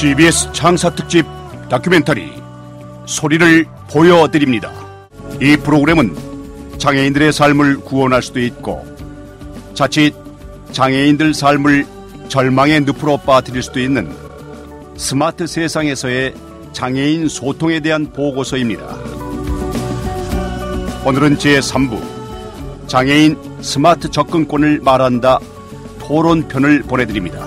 CBS 창사 특집 다큐멘터리 소리를 보여드립니다. 이 프로그램은 장애인들의 삶을 구원할 수도 있고 자칫 장애인들 삶을 절망의 늪으로 빠뜨릴 수도 있는 스마트 세상에서의 장애인 소통에 대한 보고서입니다. 오늘은 제3부 장애인 스마트 접근권을 말한다 토론편을 보내드립니다.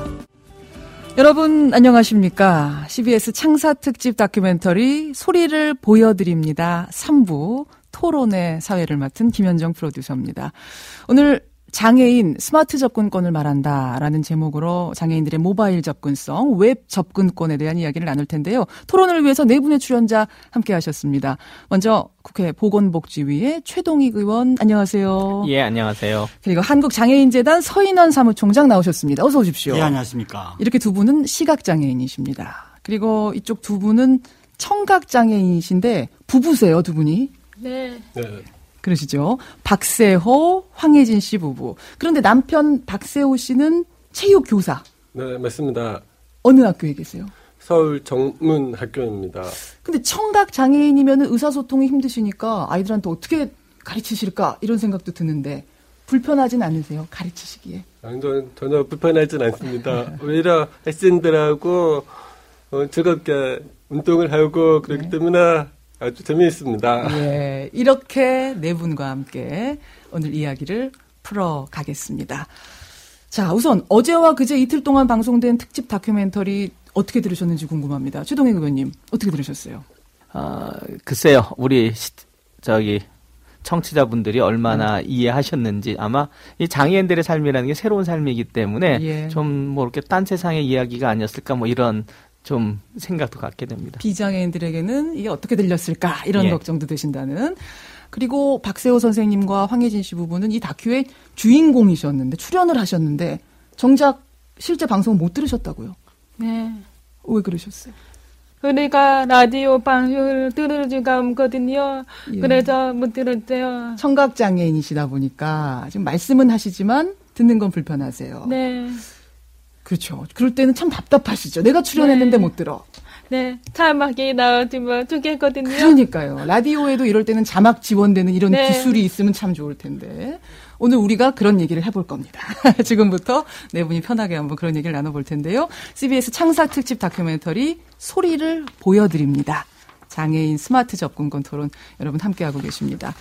여러분 안녕하십니까? CBS 창사 특집 다큐멘터리 소리를 보여드립니다. 3부 토론의 사회를 맡은 김현정 프로듀서입니다. 오늘 장애인 스마트 접근권을 말한다라는 제목으로 장애인들의 모바일 접근성, 웹 접근권에 대한 이야기를 나눌 텐데요. 토론을 위해서 네 분의 출연자 함께 하셨습니다. 먼저 국회 보건복지위의 최동익 의원 안녕하세요. 예, 안녕하세요. 그리고 한국장애인재단 서인원 사무총장 나오셨습니다. 어서 오십시오. 예, 안녕하십니까. 이렇게 두 분은 시각장애인이십니다. 그리고 이쪽 두 분은 청각장애인이신데 부부세요, 두 분이? 네. 네. 그러시죠. 박세호, 황혜진 씨 부부. 그런데 남편 박세호 씨는 체육 교사. 네, 맞습니다. 어느 학교에 계세요? 서울 정문 학교입니다. 근데 청각 장애인이면 의사소통이 힘드시니까 아이들한테 어떻게 가르치실까 이런 생각도 드는데 불편하진 않으세요? 가르치시기에? 완전 전혀 불편하진 않습니다. 오히려 학생들하고 어, 즐겁게 운동을 하고 그렇기 네. 때문에 아주 재미있습니다. 예, 이렇게 네 분과 함께 오늘 이야기를 풀어 가겠습니다. 자, 우선 어제와 그제 이틀 동안 방송된 특집 다큐멘터리 어떻게 들으셨는지 궁금합니다. 최동희 의원님 어떻게 들으셨어요? 아, 글쎄요, 우리 시, 저기 청취자분들이 얼마나 음. 이해하셨는지 아마 이 장애인들의 삶이라는 게 새로운 삶이기 때문에 예. 좀뭐 이렇게 딴 세상의 이야기가 아니었을까 뭐 이런 좀 생각도 갖게 됩니다. 비장애인들에게는 이게 어떻게 들렸을까 이런 예. 걱정도 드신다는. 그리고 박세호 선생님과 황혜진 씨 부부는 이 다큐의 주인공이셨는데 출연을 하셨는데 정작 실제 방송 못 들으셨다고요? 네. 왜 그러셨어요? 우리가 라디오 방송을 들을 수가 없거든요. 예. 그래서 못 들었어요. 청각 장애인이시다 보니까 지금 말씀은 하시지만 듣는 건 불편하세요. 네. 그렇죠. 그럴 때는 참 답답하시죠. 내가 출연했는데 네. 못 들어. 네, 자막이 나와주면 좋겠거든요. 그러니까요. 라디오에도 이럴 때는 자막 지원되는 이런 네. 기술이 있으면 참 좋을 텐데. 오늘 우리가 그런 얘기를 해볼 겁니다. 지금부터 네 분이 편하게 한번 그런 얘기를 나눠볼 텐데요. CBS 창사 특집 다큐멘터리 소리를 보여드립니다. 장애인 스마트 접근권 토론 여러분 함께하고 계십니다.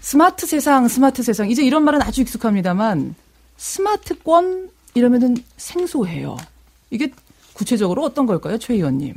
스마트 세상, 스마트 세상. 이제 이런 말은 아주 익숙합니다만 스마트권 이러면은 생소해요. 이게 구체적으로 어떤 걸까요, 최 의원님?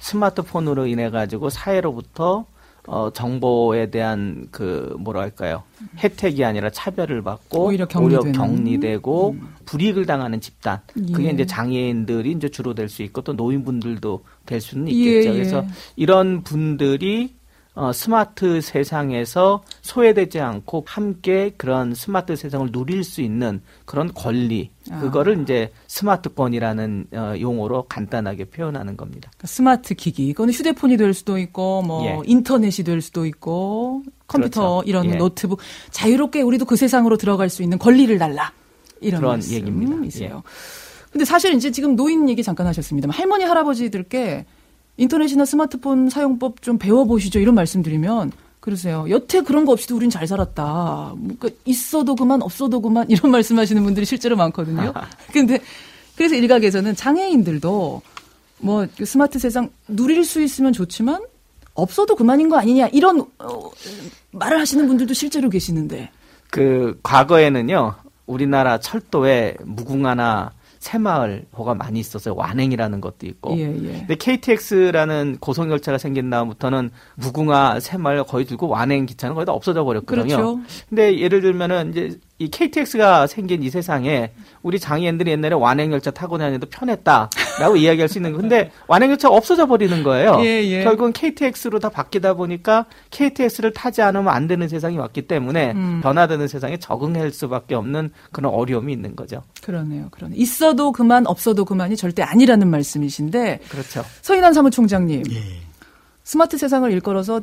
스마트폰으로 인해 가지고 사회로부터 어, 정보에 대한 그 뭐랄까요 혜택이 아니라 차별을 받고 오히려, 오히려 격리되고 음. 불이익을 당하는 집단 그게 예. 이제 장애인들이 이제 주로 될 수 있고 또 노인분들도 될 수는 있겠죠. 예, 예. 그래서 이런 분들이 어, 스마트 세상에서 소외되지 않고 함께 그런 스마트 세상을 누릴 수 있는 그런 권리 아. 그거를 이제 스마트권이라는 어, 용어로 간단하게 표현하는 겁니다. 그러니까 스마트 기기 이거는 휴대폰이 될 수도 있고 뭐 예. 인터넷이 될 수도 있고 컴퓨터 그렇죠. 이런 예. 노트북 자유롭게 우리도 그 세상으로 들어갈 수 있는 권리를 달라 이런 그런 얘기입니다. 있어요. 예. 근데 사실 이제 지금 노인 얘기 잠깐 하셨습니다. 할머니 할아버지들께 인터넷이나 스마트폰 사용법 좀 배워보시죠. 이런 말씀 드리면 그러세요. 여태 그런 거 없이도 우린 잘 살았다. 그러니까 있어도 그만 없어도 그만 이런 말씀하시는 분들이 실제로 많거든요. 근데 그래서 일각에서는 장애인들도 뭐그 스마트 세상 누릴 수 있으면 좋지만 없어도 그만인 거 아니냐 이런 어, 말을 하시는 분들도 실제로 계시는데 그 과거에는요 우리나라 철도에 무궁화나 새마을호가 많이 있었어요. 완행이라는 것도 있고. 예, 예. 근데 KTX라는 고속 열차가 생긴 다음부터는 무궁화, 새마을 거의 들고 완행 기차는 거의 다 없어져 버렸거든요. 그렇죠. 근데 예를 들면은 이제 이 KTX가 생긴 이 세상에 우리 장애인들이 옛날에 완행열차 타고 다니도 편했다라고 이야기할 수 있는 건데 완행열차가 없어져 버리는 거예요. 예, 예. 결국은 KTX로 다 바뀌다 보니까 KTX를 타지 않으면 안 되는 세상이 왔기 때문에 음. 변화되는 세상에 적응할 수밖에 없는 그런 어려움이 있는 거죠. 그러네요. 그러네. 있어도 그만 없어도 그만이 절대 아니라는 말씀이신데 그렇죠. 서인환 사무총장님. 예. 스마트 세상을 일컬어서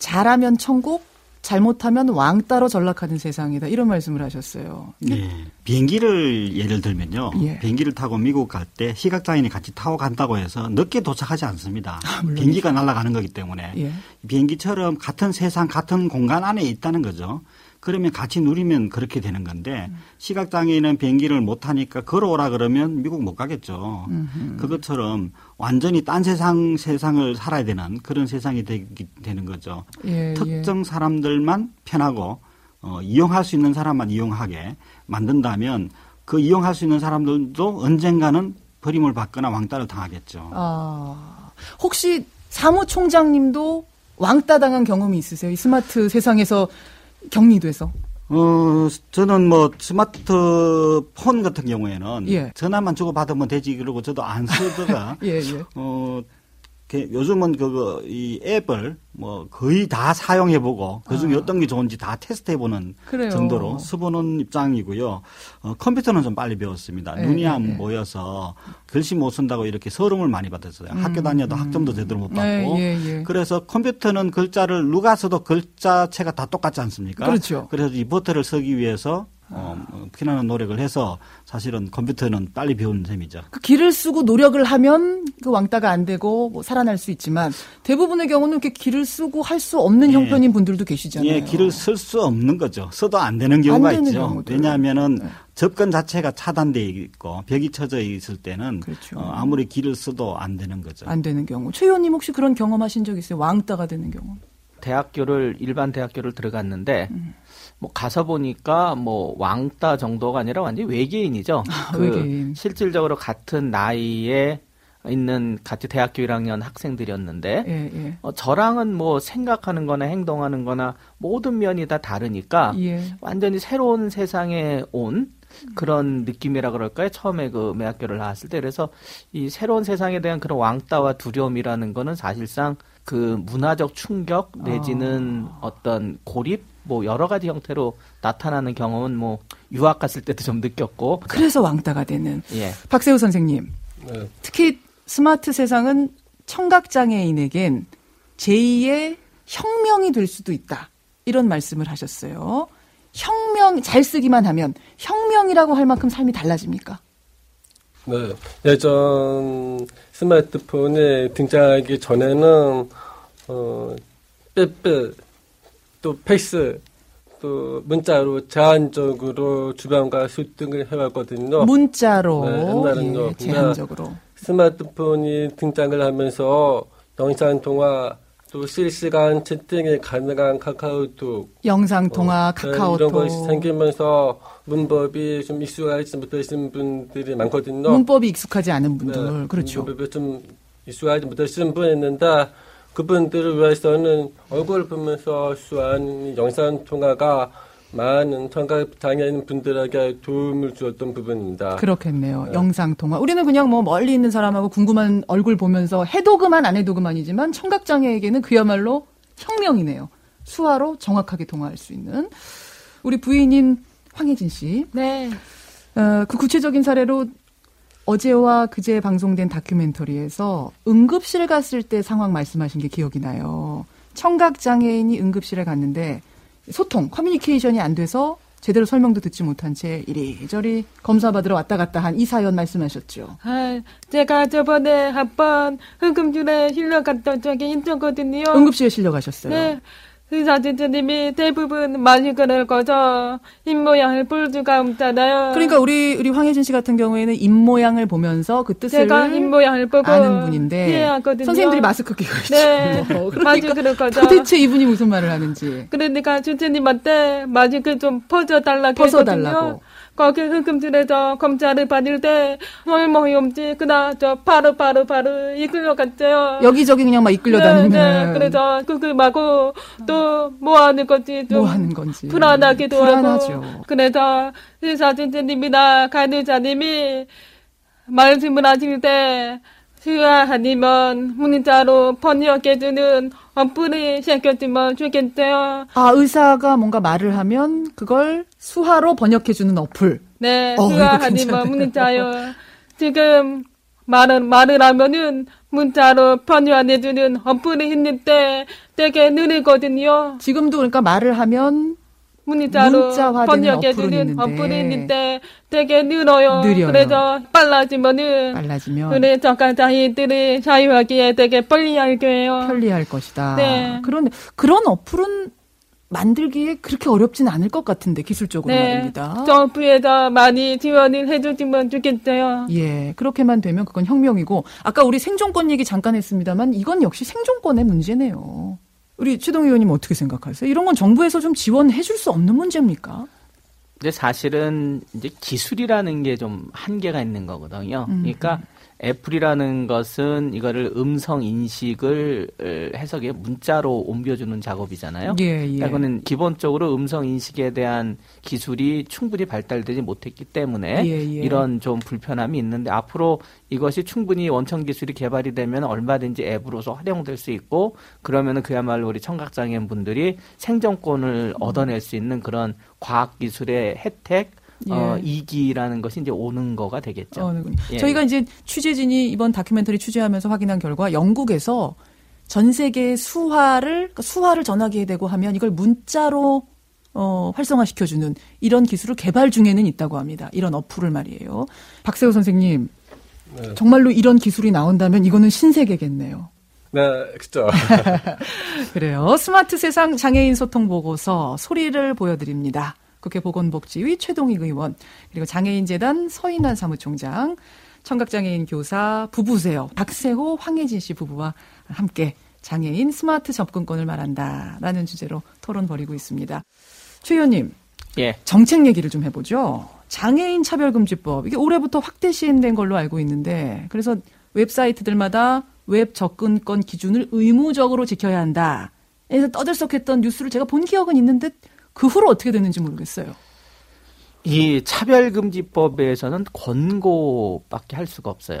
잘하면 천국, 잘못하면 왕따로 전락하는 세상이다. 이런 말씀을 하셨어요. 네. 비행기를 예를 들면요. 예. 비행기를 타고 미국 갈 때 시각장애인이 같이 타고 간다고 해서 늦게 도착하지 않습니다. 아, 비행기가 날아가는 거기 때문에 예. 비행기처럼 같은 세상 같은 공간 안에 있다는 거죠. 그러면 같이 누리면 그렇게 되는 건데 음. 시각장애인은 비행기를 못 타니까 걸어오라 그러면 미국 못 가겠죠. 음흠. 그것처럼 완전히 딴 세상 세상을 살아야 되는 그런 세상이 되기 되는 거죠. 예, 예. 특정 예. 사람들만 편하고 어, 이용할 수 있는 사람만 이용하게 만든다면 그 이용할 수 있는 사람들도 언젠가는 버림을 받거나 왕따를 당하겠죠. 아, 혹시 사무총장님도 왕따 당한 경험이 있으세요? 이 스마트 세상에서 격리돼서? 어, 저는 뭐 스마트폰 같은 경우에는 예. 전화만 주고 받으면 되지 그러고 저도 안 쓰다가 예, 예. 어 요즘은 그거 이 앱을 뭐 거의 다 사용해보고 그중에 아. 어떤 게 좋은지 다 테스트해보는 그래요. 정도로 쓰보는 입장이고요. 어, 컴퓨터는 좀 빨리 배웠습니다. 네, 눈이 안 네. 보여서 글씨 못 쓴다고 이렇게 서름을 많이 받았어요. 음, 학교 다녀도 음. 학점도 제대로 못 네, 받고. 네, 예, 예. 그래서 컴퓨터는 글자를 누가 써도 글자체가 다 똑같지 않습니까? 그렇죠. 그래서 이 버터를 쓰기 위해서 어, 뭐 피나는 노력을 해서 사실은 컴퓨터는 빨리 배우는 셈이죠. 그 길을 쓰고 노력을 하면 그 왕따가 안 되고 뭐 살아날 수 있지만 대부분의 경우는 이렇게 길을 쓰고 할 수 없는 예. 형편인 분들도 계시잖아요. 예, 길을 쓸 수 없는 거죠. 써도 안 되는 경우가 안 되는 있죠. 경우들. 왜냐하면은 네. 접근 자체가 차단돼 있고 벽이 쳐져 있을 때는 그렇죠. 어, 아무리 길을 써도 안 되는 거죠. 안 되는 경우. 최 의원님 혹시 그런 경험하신 적 있어요? 왕따가 되는 경우? 대학교를 일반 대학교를 들어갔는데 음. 뭐 가서 보니까 뭐 왕따 정도가 아니라 완전 외계인이죠. 아, 그 외계인. 실질적으로 같은 나이에 있는 같이 대학교 1학년 학생들이었는데 예, 예. 어, 저랑은 뭐 생각하는 거나 행동하는 거나 모든 면이 다 다르니까 예. 완전히 새로운 세상에 온 그런 느낌이라 그럴까요? 처음에 그 매학교를 나왔을 때 그래서 이 새로운 세상에 대한 그런 왕따와 두려움이라는 거는 사실상 그 문화적 충격 내지는 아. 어떤 고립 뭐 여러 가지 형태로 나타나는 경험은 뭐 유학 갔을 때도 좀 느꼈고 그래서 왕따가 되는 예. 박세우 선생님 네. 특히 스마트 세상은 청각 장애인에겐 제2의 혁명이 될 수도 있다 이런 말씀을 하셨어요. 혁명 잘 쓰기만 하면 혁명이라고 할 만큼 삶이 달라집니까? 네 예전 스마트폰이 등장하기 전에는 어 빼빼 또 팩스 또 문자로 제한적으로 주변과 소통을 해왔거든요. 문자로 네, 옛날은요. 예, 제한적으로 스마트폰이 등장을 하면서 영상 통화 또 실시간 채팅이 가능한 카카오톡 영상 통화 어, 카카오톡 이런 것이 생기면서 문법이 좀 익숙하지 못하신 분들이 많거든요. 문법이 익숙하지 않은 분들 네, 그렇죠. 문법이 좀 익숙하지 못하신 분이 있는데 그분들을 위해서는 얼굴을 보면서 수한 영상 통화가 많은 청각 장애인 분들에게 도움을 주었던 부분입니다. 그렇겠네요. 네. 영상 통화. 우리는 그냥 뭐 멀리 있는 사람하고 궁금한 얼굴 보면서 해도 그만 안 해도 그만이지만 청각 장애에게는 그야말로 혁명이네요. 수화로 정확하게 통화할 수 있는 우리 부인인 황혜진 씨. 네. 어, 그 구체적인 사례로 어제와 그제 방송된 다큐멘터리에서 응급실 갔을 때 상황 말씀하신 게 기억이 나요. 청각 장애인이 응급실에 갔는데 소통, 커뮤니케이션이 안 돼서 제대로 설명도 듣지 못한 채 이리저리 검사 받으러 왔다 갔다 한 이 사연 말씀하셨죠. 아, 제가 저번에 한번 응급실에 실려갔던 적이 있었거든요. 응급실에 실려가셨어요. 네. 의사 선생님이 대부분 많이 그럴 거죠. 입모양을 볼 수가 없잖아요. 그러니까 우리 우리 황혜진 씨 같은 경우에는 입모양을 보면서 그 뜻을 제가 입모양을 보고 아는 분인데 이해하거든요. 선생님들이 마스크 끼고 있죠. 네, 뭐. 그러니까 그럴 거죠. 도대체 이분이 무슨 말을 하는지. 그러니까 주체님한테 마스크 좀 퍼져달라고 퍼져달라고. 거기 흑금질에서 검찰을 받을 때 얼마나 없지 그나 저 바로 바로 바로 이끌려갔죠. 여기저기 그냥 막 이끌려 다니는. 네, 네. 그래서 그글하고 또 뭐 하는 건지 좀 뭐 하는 건지 불안하기도 불안하죠. 하고. 그래서 의사 선생님이나 간호사님이 말씀을 하실 때 수야 아니면 문자로 번역해주는 어플이 생겼으면 좋겠어요. 아, 의사가 뭔가 말을 하면 그걸 수화로 번역해주는 어플. 네, 어, 수화 아니면 문자요. 지금 말을 말을 하면은 문자로 번역해주는 어플이 있는데 되게 느리거든요. 지금도 그러니까 말을 하면 문자로 번역해주는 어플이 있는데 되게 늘어요. 느려요. 그래서 빨라지면은 빨라지면 그래 저가 자기들이 자유하기에 되게 편리할 거예요. 편리할 것이다. 네. 그런 그런 어플은 만들기에 그렇게 어렵진 않을 것 같은데 기술적으로 네, 말입니다. 점프에다 많이 지원을 해주시면 좋겠어요. 예, 그렇게만 되면 그건 혁명이고 아까 우리 생존권 얘기 잠깐 했습니다만 이건 역시 생존권의 문제네요. 우리 최동 의원님 어떻게 생각하세요? 이런 건 정부에서 좀 지원해 줄 수 없는 문제입니까? 근데 사실은 이제 기술이라는 게 좀 한계가 있는 거거든요. 음. 그러니까 애플이라는 것은 이거를 음성 인식을 해석에 문자로 옮겨주는 작업이잖아요. 예, 예. 그러니까 는 기본적으로 음성 인식에 대한 기술이 충분히 발달되지 못했기 때문에 예, 예, 이런 좀 불편함이 있는데 앞으로 이것이 충분히 원천 기술이 개발이 되면 얼마든지 앱으로서 활용될 수 있고 그러면은 그야말로 우리 청각장애인 분들이 생존권을 음. 얻어낼 수 있는 그런 과학 기술의 혜택 예. 어, 이기라는 것이 이제 오는 거가 되겠죠. 어, 예. 저희가 이제 취재진이 이번 다큐멘터리 취재하면서 확인한 결과 영국에서 전 세계 수화를 그러니까 수화를 전화기에 대고 하면 이걸 문자로 어, 활성화시켜주는 이런 기술을 개발 중에는 있다고 합니다. 이런 어플을 말이에요. 박세호 선생님, 네. 정말로 이런 기술이 나온다면 이거는 신세계겠네요. 네, 그죠. 그래요. 스마트 세상 장애인 소통 보고서 소리를 보여드립니다. 국회 보건복지위 최동익 의원, 그리고 장애인재단 서인환 사무총장, 청각장애인 교사 부부세요. 박세호, 황혜진 씨 부부와 함께 장애인 스마트 접근권을 말한다 라는 주제로 토론 벌이고 있습니다. 최 의원님. 예. 정책 얘기를 좀 해보죠. 장애인 차별금지법. 이게 올해부터 확대 시행된 걸로 알고 있는데, 그래서 웹사이트들마다 웹 접근권 기준을 의무적으로 지켜야 한다. 그래서 떠들썩했던 뉴스를 제가 본 기억은 있는데 그 후로 어떻게 됐는지 모르겠어요. 이 차별금지법에서는 권고밖에 할 수가 없어요.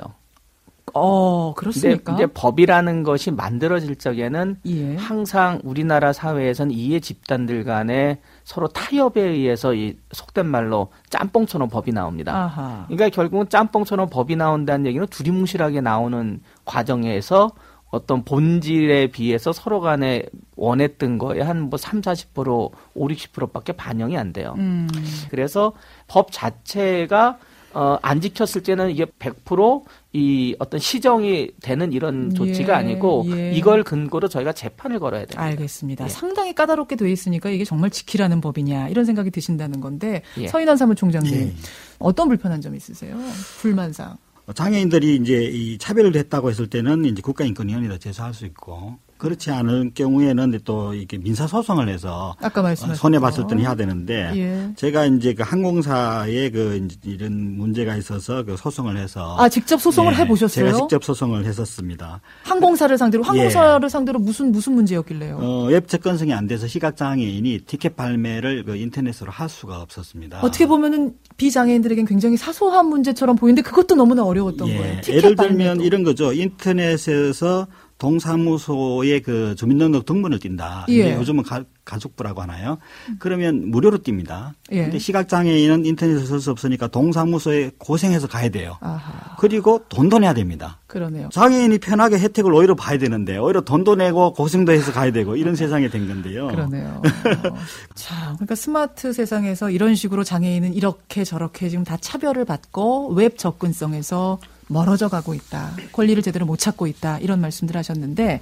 어, 그렇습니까? 이제 법이라는 것이 만들어질 적에는 예. 항상 우리나라 사회에서는 이해 집단들 간에 서로 타협에 의해서 이 속된 말로 짬뽕처럼 법이 나옵니다. 아하. 그러니까 결국은 짬뽕처럼 법이 나온다는 얘기는 두리뭉실하게 나오는 과정에서 어떤 본질에 비해서 서로 간에 원했던 거에 한 뭐 3, 40%, 5, 60%밖에 반영이 안 돼요. 음. 그래서 법 자체가 어, 안 지켰을 때는 이게 100%이 어떤 시정이 되는 이런 조치가 예, 아니고 예. 이걸 근거로 저희가 재판을 걸어야 돼요. 알겠습니다. 예. 상당히 까다롭게 돼 있으니까 이게 정말 지키라는 법이냐 이런 생각이 드신다는 건데 예. 서인환 사무총장님 예. 어떤 불편한 점 있으세요? 불만상. 장애인들이 이제 이 차별을 했다고 했을 때는 이제 국가인권위원회에다 제소할 수 있고 그렇지 않을 경우에는 또 이렇게 민사 소송을 해서 아까 말씀 손해 봤을 때는 해야 되는데 예. 제가 이제 그 항공사에 그 이런 문제가 있어서 그 소송을 해서 아 직접 소송을 네, 해 보셨어요? 제가 직접 소송을 했었습니다. 항공사를 상대로 항공사를 예. 상대로 무슨 무슨 문제였길래요? 어, 웹 접근성이 안 돼서 시각 장애인이 티켓 발매를 그 인터넷으로 할 수가 없었습니다. 어떻게 보면은 비장애인들에겐 굉장히 사소한 문제처럼 보이는데 그것도 너무나 어려웠던 예. 거예요. 예를 들면 발매도. 이런 거죠. 인터넷에서 동사무소에 그 주민등록 등본을 띈다. 예. 요즘은 가, 가족부라고 하나요? 그러면 무료로 띱니다. 예. 근데 시각장애인은 인터넷에 쓸수 없으니까 동사무소에 고생해서 가야 돼요. 아하. 그리고 돈도 내야 됩니다. 그러네요. 장애인이 편하게 혜택을 오히려 봐야 되는데 오히려 돈도 내고 고생도 해서 가야 되고 이런 세상이 된 건데요. 그러네요. 어. 자, 그러니까 스마트 세상에서 이런 식으로 장애인은 이렇게 저렇게 지금 다 차별을 받고 웹 접근성에서 멀어져 가고 있다. 권리를 제대로 못 찾고 있다. 이런 말씀들 하셨는데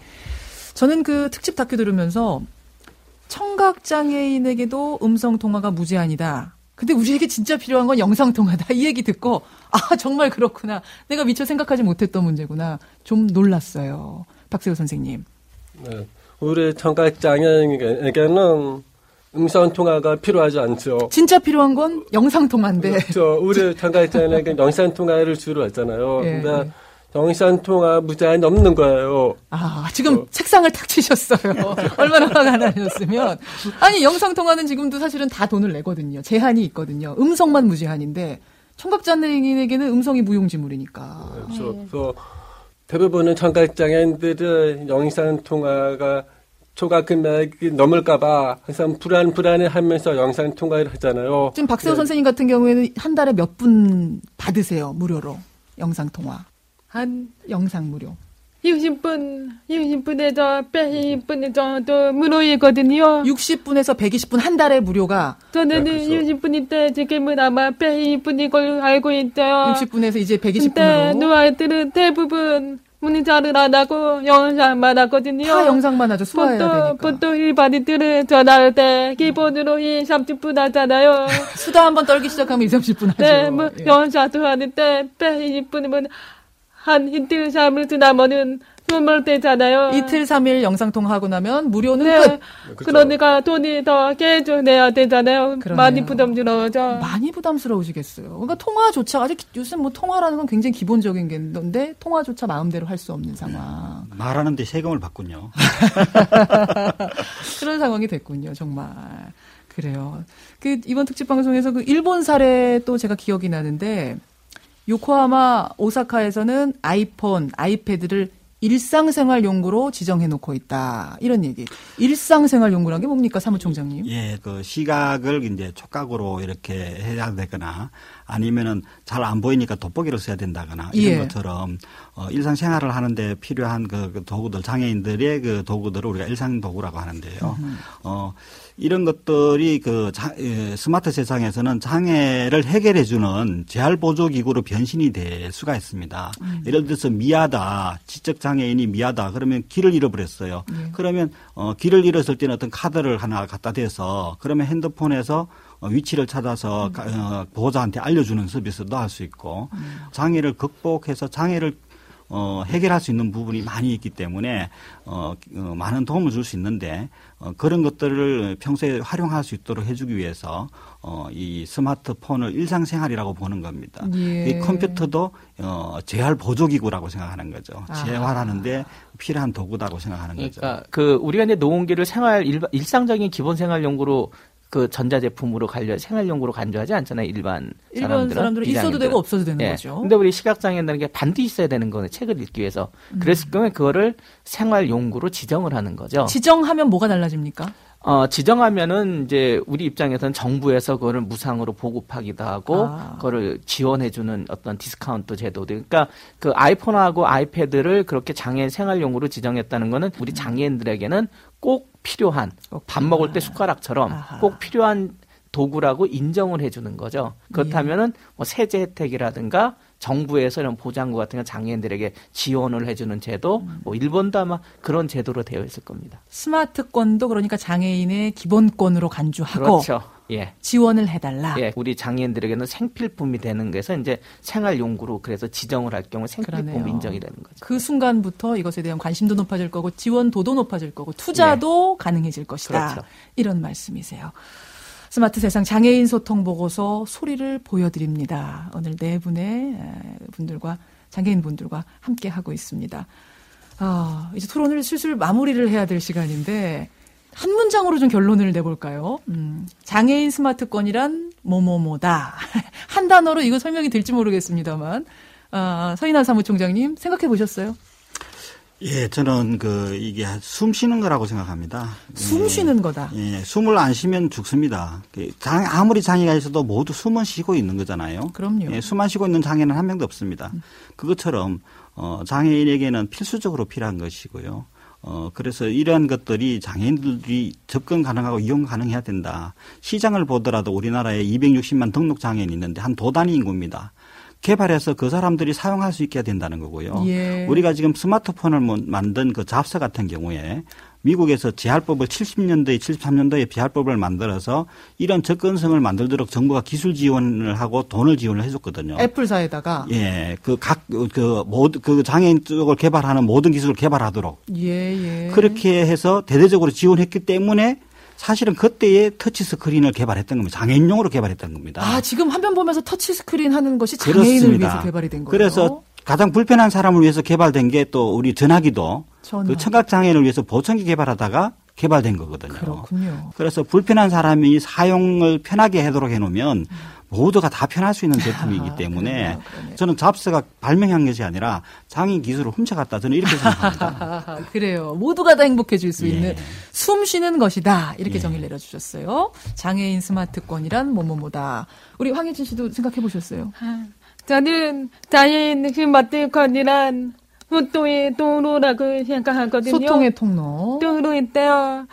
저는 그 특집 다큐 들으면서 청각 장애인에게도 음성 통화가 무제한이다. 근데 우리에게 진짜 필요한 건 영상 통화다. 이 얘기 듣고 아 정말 그렇구나. 내가 미처 생각하지 못했던 문제구나. 좀 놀랐어요. 박세호 선생님. 네. 우리 청각 장애인에게는 음성 통화가 필요하지 않죠. 진짜 필요한 건 영상 통화인데. 그렇죠. 우리 장가있잖아요. 영상 통화를 주로 하잖아요. 예, 근데 예. 영상 통화 무제한이 넘는 거예요. 아, 지금 어. 책상을 탁 치셨어요. 얼마나 화가 나셨으면. 아니, 영상 통화는 지금도 사실은 다 돈을 내거든요. 제한이 있거든요. 음성만 무제한인데 청각장애인에게는 음성이 무용지물이니까. 그렇죠. 그래서 대부분은 청각장애인들은 영상 통화가 초과 금액이 넘을까봐 항상 불안 불안해 하면서 영상 통화를 하잖아요. 지금 박세호 네. 선생님 같은 경우에는 한 달에 몇 분 받으세요 무료로 영상 통화? 한 영상 무료. 60분, 60분에서 120분 정도 무료이거든요. 60분에서 120분 한 달에 무료가. 저는 네, 60분인데 지금은 아마 120분인 걸 알고 있어요. 60분에서 이제 120분으로. 근데 누아들은 대부분 문자를 안 하고 영상만 하거든요. 다 영상만 하죠. 수화해야 보통, 되니까. 보통 일반인들은 전화할 때 기본으로 2, 30분 하잖아요. 수다 한번 떨기 시작하면 2, 30분 하죠. 네, 뭐 예. 영상도 하는데 120분이면 한 이틀, 삼일 지나면은 눈물 떼잖아요. 이틀, 삼일 영상통화하고 나면 무료는 네. 끝. 그렇죠. 그러니까 돈이 더 계속 내야 되잖아요. 그러네요. 많이 부담스러워져. 많이 부담스러우시겠어요. 그러니까 통화조차 아직 요즘 뭐 통화라는 건 굉장히 기본적인 게 있는데 통화조차 마음대로 할 수 없는 상황. 말하는데 세금을 받군요. 그런 상황이 됐군요. 정말. 그래요. 그 이번 특집 방송에서 그 일본 사례 또 제가 기억이 나는데 요코하마 오사카에서는 아이폰, 아이패드를 일상생활 용구로 지정해 놓고 있다. 이런 얘기. 일상생활 용구란 게 뭡니까, 사무총장님? 예, 그 시각을 이제 촉각으로 이렇게 해야 되거나 아니면은 잘 안 보이니까 돋보기를 써야 된다거나 이런 예. 것처럼 어, 일상생활을 하는데 필요한 그, 그 도구들 장애인들의 그 도구들을 우리가 일상 도구라고 하는데요. 음. 어, 이런 것들이 그 자, 예, 스마트 세상에서는 장애를 해결해 주는 재활 보조 기구로 변신이 될 수가 있습니다. 음. 예를 들어서 미하다, 지적 장애인이 미하다 그러면 길을 잃어버렸어요. 네. 그러면 어, 길을 잃었을 때는 어떤 카드를 하나 갖다 대서 그러면 핸드폰에서 어, 위치를 찾아서 음. 어, 보호자한테 알려주는 서비스도 할 수 있고 음. 장애를 극복해서 장애를 어, 해결할 수 있는 부분이 많이 있기 때문에 어, 어 많은 도움을 줄 수 있는데 어, 그런 것들을 평소에 활용할 수 있도록 해주기 위해서 어, 이 스마트폰을 일상생활이라고 보는 겁니다. 예. 이 컴퓨터도 어, 재활 보조기구라고 생각하는 거죠. 아. 재활하는데 필요한 도구다고 생각하는 거죠. 그러니까 그 우리가 이제 노원기를 생활 일, 일상적인 기본 생활 용구로 그 전자제품으로 관련 생활용구로 간주하지 않잖아요 일반 사람들은 일반 사람들은 있어도 되고 없어도 되는 예. 거죠. 근데 우리 시각장애인들은 게 반드시 있어야 되는 거는 책을 읽기 위해서 음. 그랬을 경우에 그거를 생활용구로 지정을 하는 거죠. 지정하면 뭐가 달라집니까? 어, 지정하면은 이제 우리 입장에서는 정부에서 그거를 무상으로 보급하기도 하고 아. 그거를 지원해주는 어떤 디스카운트 제도들. 그러니까 그 아이폰하고 아이패드를 그렇게 장애인 생활용으로 지정했다는 거는 우리 장애인들에게는 꼭 필요한 밥 먹을 때 숟가락처럼 아하. 꼭 필요한 도구라고 인정을 해주는 거죠. 그렇다면은 뭐 세제 혜택이라든가 정부에서 이런 보장구 같은 거 장애인들에게 지원을 해주는 제도, 음. 뭐 일본도 아마 그런 제도로 되어 있을 겁니다. 스마트권도 그러니까 장애인의 기본권으로 간주하고 그렇죠. 예. 지원을 해달라. 예, 우리 장애인들에게는 생필품이 되는 게서 이제 생활용구로 그래서 지정을 할 경우 생필품 인정이 되는 거죠. 그 순간부터 이것에 대한 관심도 높아질 거고 지원도도 높아질 거고 투자도 예. 가능해질 것이다. 그렇죠. 이런 말씀이세요. 스마트 세상 장애인 소통 보고서 소리를 보여드립니다. 오늘 네 분의 분들과 장애인 분들과 함께 하고 있습니다. 아, 이제 토론을 슬슬 마무리를 해야 될 시간인데 한 문장으로 좀 결론을 내볼까요? 음, 장애인 스마트권이란 뭐뭐뭐다. 한 단어로 이거 설명이 될지 모르겠습니다만 아, 서인환 사무총장님 생각해 보셨어요? 예, 저는 그 이게 숨 쉬는 거라고 생각합니다. 숨 쉬는 거다. 예, 숨을 안 쉬면 죽습니다. 그 장, 아무리 장애가 있어도 모두 숨은 쉬고 있는 거잖아요. 그럼요. 예, 숨 안 쉬고 있는 장애는 한 명도 없습니다. 음. 그것처럼 어, 장애인에게는 필수적으로 필요한 것이고요. 어, 그래서 이러한 것들이 장애인들이 접근 가능하고 이용 가능해야 된다. 시장을 보더라도 우리나라에 260만 등록 장애인이 있는데 한 도 단위 인구입니다. 개발해서 그 사람들이 사용할 수 있게 된다는 거고요. 예. 우리가 지금 스마트폰을 뭐 만든 그 잡서 같은 경우에 미국에서 재활법을 70년대, 73년도에 재활법을 만들어서 이런 접근성을 만들도록 정부가 기술 지원을 하고 돈을 지원을 해줬거든요. 애플사에다가 예, 그 각그 모든 그 장애인 쪽을 개발하는 모든 기술을 개발하도록 예, 예. 그렇게 해서 대대적으로 지원했기 때문에 사실은 그때에 터치 스크린을 개발했던 겁니다. 장애인용으로 개발했던 겁니다. 아, 지금 화면 보면서 터치 스크린 하는 것이 장애인을 그렇습니다. 위해서 개발이 된 거예요. 그래서 가장 불편한 사람을 위해서 개발된 게 또 우리 전화기도 전화. 그 청각 장애인을 위해서 보청기 개발하다가 개발된 거거든요. 그렇군요. 그래서 불편한 사람이 사용을 편하게 하도록 해 놓으면 음. 모두가 다 편할 수 있는 제품이기 아, 때문에 그러네요. 저는 잡스가 발명한 것이 아니라 장인 기술을 훔쳐갔다 저는 이렇게 생각합니다. 그래요. 모두가 다 행복해질 수 예. 있는 숨 쉬는 것이다 이렇게 예. 정의를 내려주셨어요. 장애인 스마트권이란 뭐뭐뭐다. 우리 황혜진 씨도 생각해 보셨어요? 아, 저는 자연 스마트콘이란 소통의 통로라고 생각하거든요. 소통의 통로. 통로 있대요.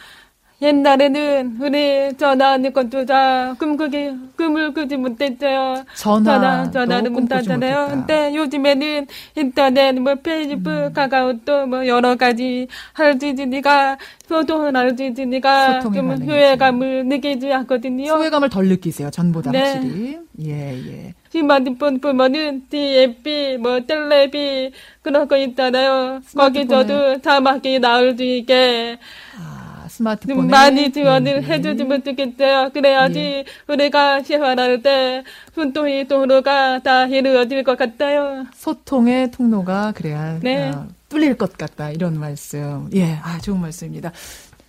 옛날에는 우리 전화하는 것도 다 꿈꾸기 꿈을 꾸지 못했어요. 전화 전화를 못하잖아요. 근데 요즘에는 인터넷, 뭐 페이스북, 음. 카카오톡 뭐 여러 가지 할 수 있으니까 소통을 할수 있으니까 좀 후회감을 느끼지 않거든요. 후회감을 덜 느끼세요. 전보다 네. 확실히. 예 예. 스마트폰 보면은 DFP, 뭐 텔레비 그런 거 있잖아요. 거기 저도 자막이 나올 수 있게. 아. 스마트폰에 많이 지원을 음. 해주시면 좋겠어요. 그래야지 예. 우리가 생활할 때 소통의 통로가 다 이루어질 것 같아요. 소통의 통로가 그래야 네. 어, 뚫릴 것 같다 이런 말씀. 예, 아 좋은 말씀입니다.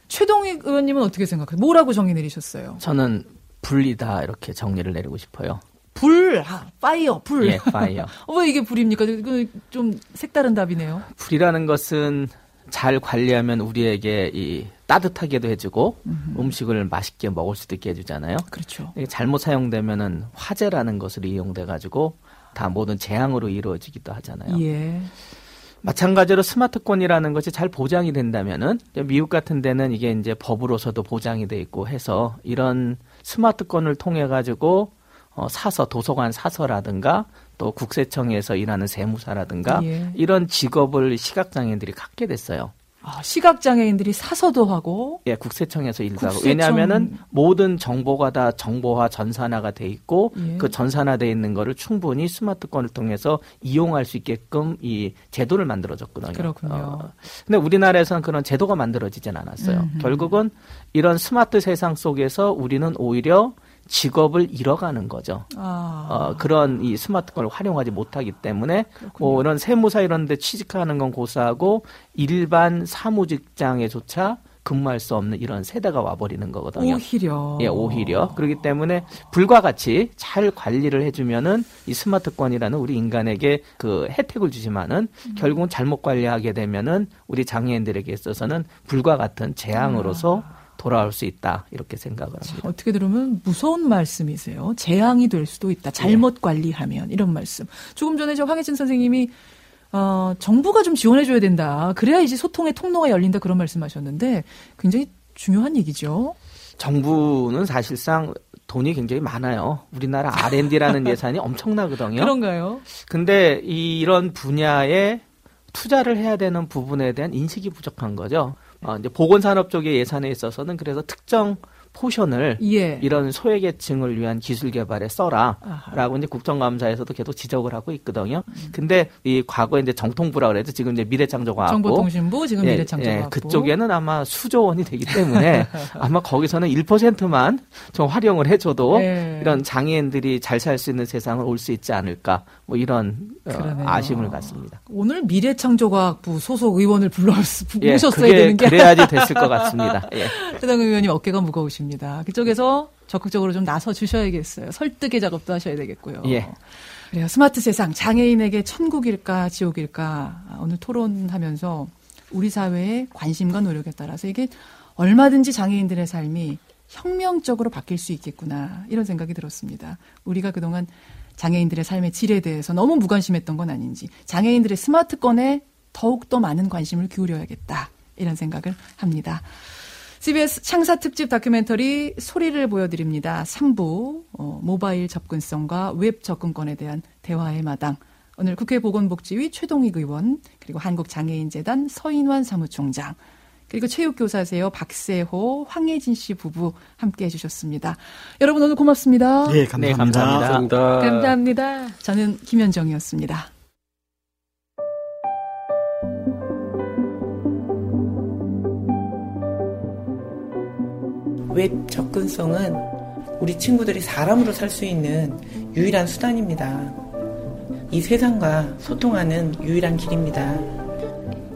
최동익 의원님은 어떻게 생각하세요? 뭐라고 정의 내리셨어요? 저는 불이다 이렇게 정리를 내리고 싶어요. 불, 아, fire, 불. 예, fire. 어, 왜 이게 불입니까? 그, 좀 색다른 답이네요. 불이라는 것은 잘 관리하면 우리에게 이 따뜻하게도 해주고 음흠. 식을 맛있게 먹을 수도 있게 해주잖아요. 그렇죠. 이게 잘못 사용되면은 화재라는 것으로 이용돼 가지고 다 모든 재앙으로 이루어지기도 하잖아요. 예. 마찬가지로 스마트폰이라는 것이 잘 보장이 된다면은 미국 같은 데는 이게 이제 법으로서도 보장이 돼 있고 해서 이런 스마트폰을 통해 가지고 어, 사서 도서관 사서라든가 또 국세청에서 일하는 세무사라든가 예. 이런 직업을 시각장애인들이 갖게 됐어요. 아, 시각장애인들이 사서도 하고 예 국세청에서 일도 국세청... 하고 왜냐하면은 모든 정보가 다 정보화 전산화가 돼 있고 예. 그 전산화돼 있는 거를 충분히 스마트폰을 통해서 이용할 수 있게끔 이 제도를 만들어줬거든요. 그렇군요. 어, 근데 우리나라에서는 그런 제도가 만들어지진 않았어요. 음흠. 결국은 이런 스마트 세상 속에서 우리는 오히려 직업을 잃어가는 거죠. 아. 어, 그런 이 스마트폰을 활용하지 못하기 때문에 그렇군요. 뭐 이런 세무사 이런 데 취직하는 건 고사하고 일반 사무 직장에조차 근무할 수 없는 이런 세대가 와버리는 거거든요. 오히려. 예, 오히려. 그렇기 때문에 불과 같이 잘 관리를 해주면은 이 스마트폰이라는 우리 인간에게 그 혜택을 주지만은 음. 결국은 잘못 관리하게 되면은 우리 장애인들에게 있어서는 불과 같은 재앙으로서 아. 돌아올 수 있다 이렇게 생각을 합니다. 어떻게 들으면 무서운 말씀이세요. 재앙이 될 수도 있다. 잘못 네. 관리하면 이런 말씀. 조금 전에 저 황혜진 선생님이 어, 정부가 좀 지원해줘야 된다. 그래야 이제 소통의 통로가 열린다 그런 말씀하셨는데 굉장히 중요한 얘기죠. 정부는 사실상 돈이 굉장히 많아요. 우리나라 R&D라는 예산이 엄청나거든요. 그런가요? 근데 이런 분야에 투자를 해야 되는 부분에 대한 인식이 부족한 거죠. 어, 이제 보건산업 쪽의 예산에 있어서는 그래서 특정 포션을 예. 이런 소외계층을 위한 기술 개발에 써라라고 이제 국정감사에서도 계속 지적을 하고 있거든요. 음. 근데 이 과거에 이제 정통부라 그래도 지금 이제 미래창조과학부 정보통신부 지금 예, 미래창조과학부 예, 그쪽에는 아마 수조 원이 되기 때문에 아마 거기서는 1%만 좀 활용을 해줘도 예. 이런 장애인들이 잘 살 수 있는 세상을 올 수 있지 않을까 뭐 이런 어, 아쉬움을 갖습니다. 오늘 미래창조과학부 소속 의원을 불러 예, 모셨어야 되는 게 그래야지 됐을 것 같습니다. 예. 해당 의원님 어깨가 무거우십니다. 있습니다. 그쪽에서 적극적으로 좀 나서 주셔야겠어요. 설득의 작업도 하셔야 되겠고요. 예. 그래요. 스마트 세상 장애인에게 천국일까 지옥일까 오늘 토론하면서 우리 사회의 관심과 노력에 따라서 이게 얼마든지 장애인들의 삶이 혁명적으로 바뀔 수 있겠구나 이런 생각이 들었습니다. 우리가 그동안 장애인들의 삶의 질에 대해서 너무 무관심했던 건 아닌지 장애인들의 스마트권에 더욱 더 많은 관심을 기울여야겠다 이런 생각을 합니다. CBS 창사 특집 다큐멘터리 소리를 보여드립니다. 3부 어, 모바일 접근성과 웹 접근권에 대한 대화의 마당. 오늘 국회 보건복지위 최동익 의원 그리고 한국장애인재단 서인환 사무총장 그리고 체육교사세요 박세호 황혜진 씨 부부 함께 해주셨습니다. 여러분 오늘 고맙습니다. 네 감사합니다. 네, 감사합니다. 감사합니다. 저는 김현정이었습니다. 웹 접근성은 우리 친구들이 사람으로 살 수 있는 유일한 수단입니다. 이 세상과 소통하는 유일한 길입니다.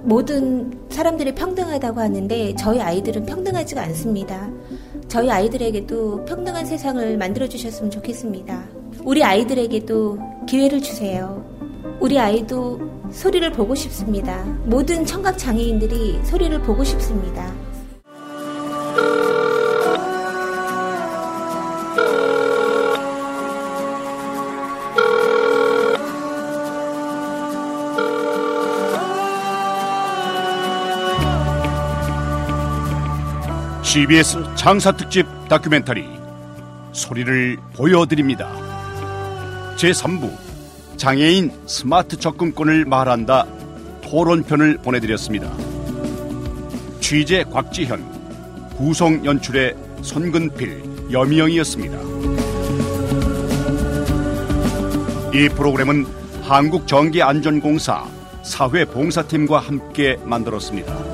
모든 사람들이 평등하다고 하는데 저희 아이들은 평등하지가 않습니다. 저희 아이들에게도 평등한 세상을 만들어 주셨으면 좋겠습니다. 우리 아이들에게도 기회를 주세요. 우리 아이도 소리를 보고 싶습니다. 모든 청각 장애인들이 소리를 보고 싶습니다. CBS 장사 특집 다큐멘터리 소리를 보여드립니다. 제3부 장애인 스마트 접근권을 말한다 토론편을 보내드렸습니다. 취재 곽지현, 구성 연출의 손근필, 여미영이었습니다. 이 프로그램은 한국전기안전공사 사회봉사팀과 함께 만들었습니다.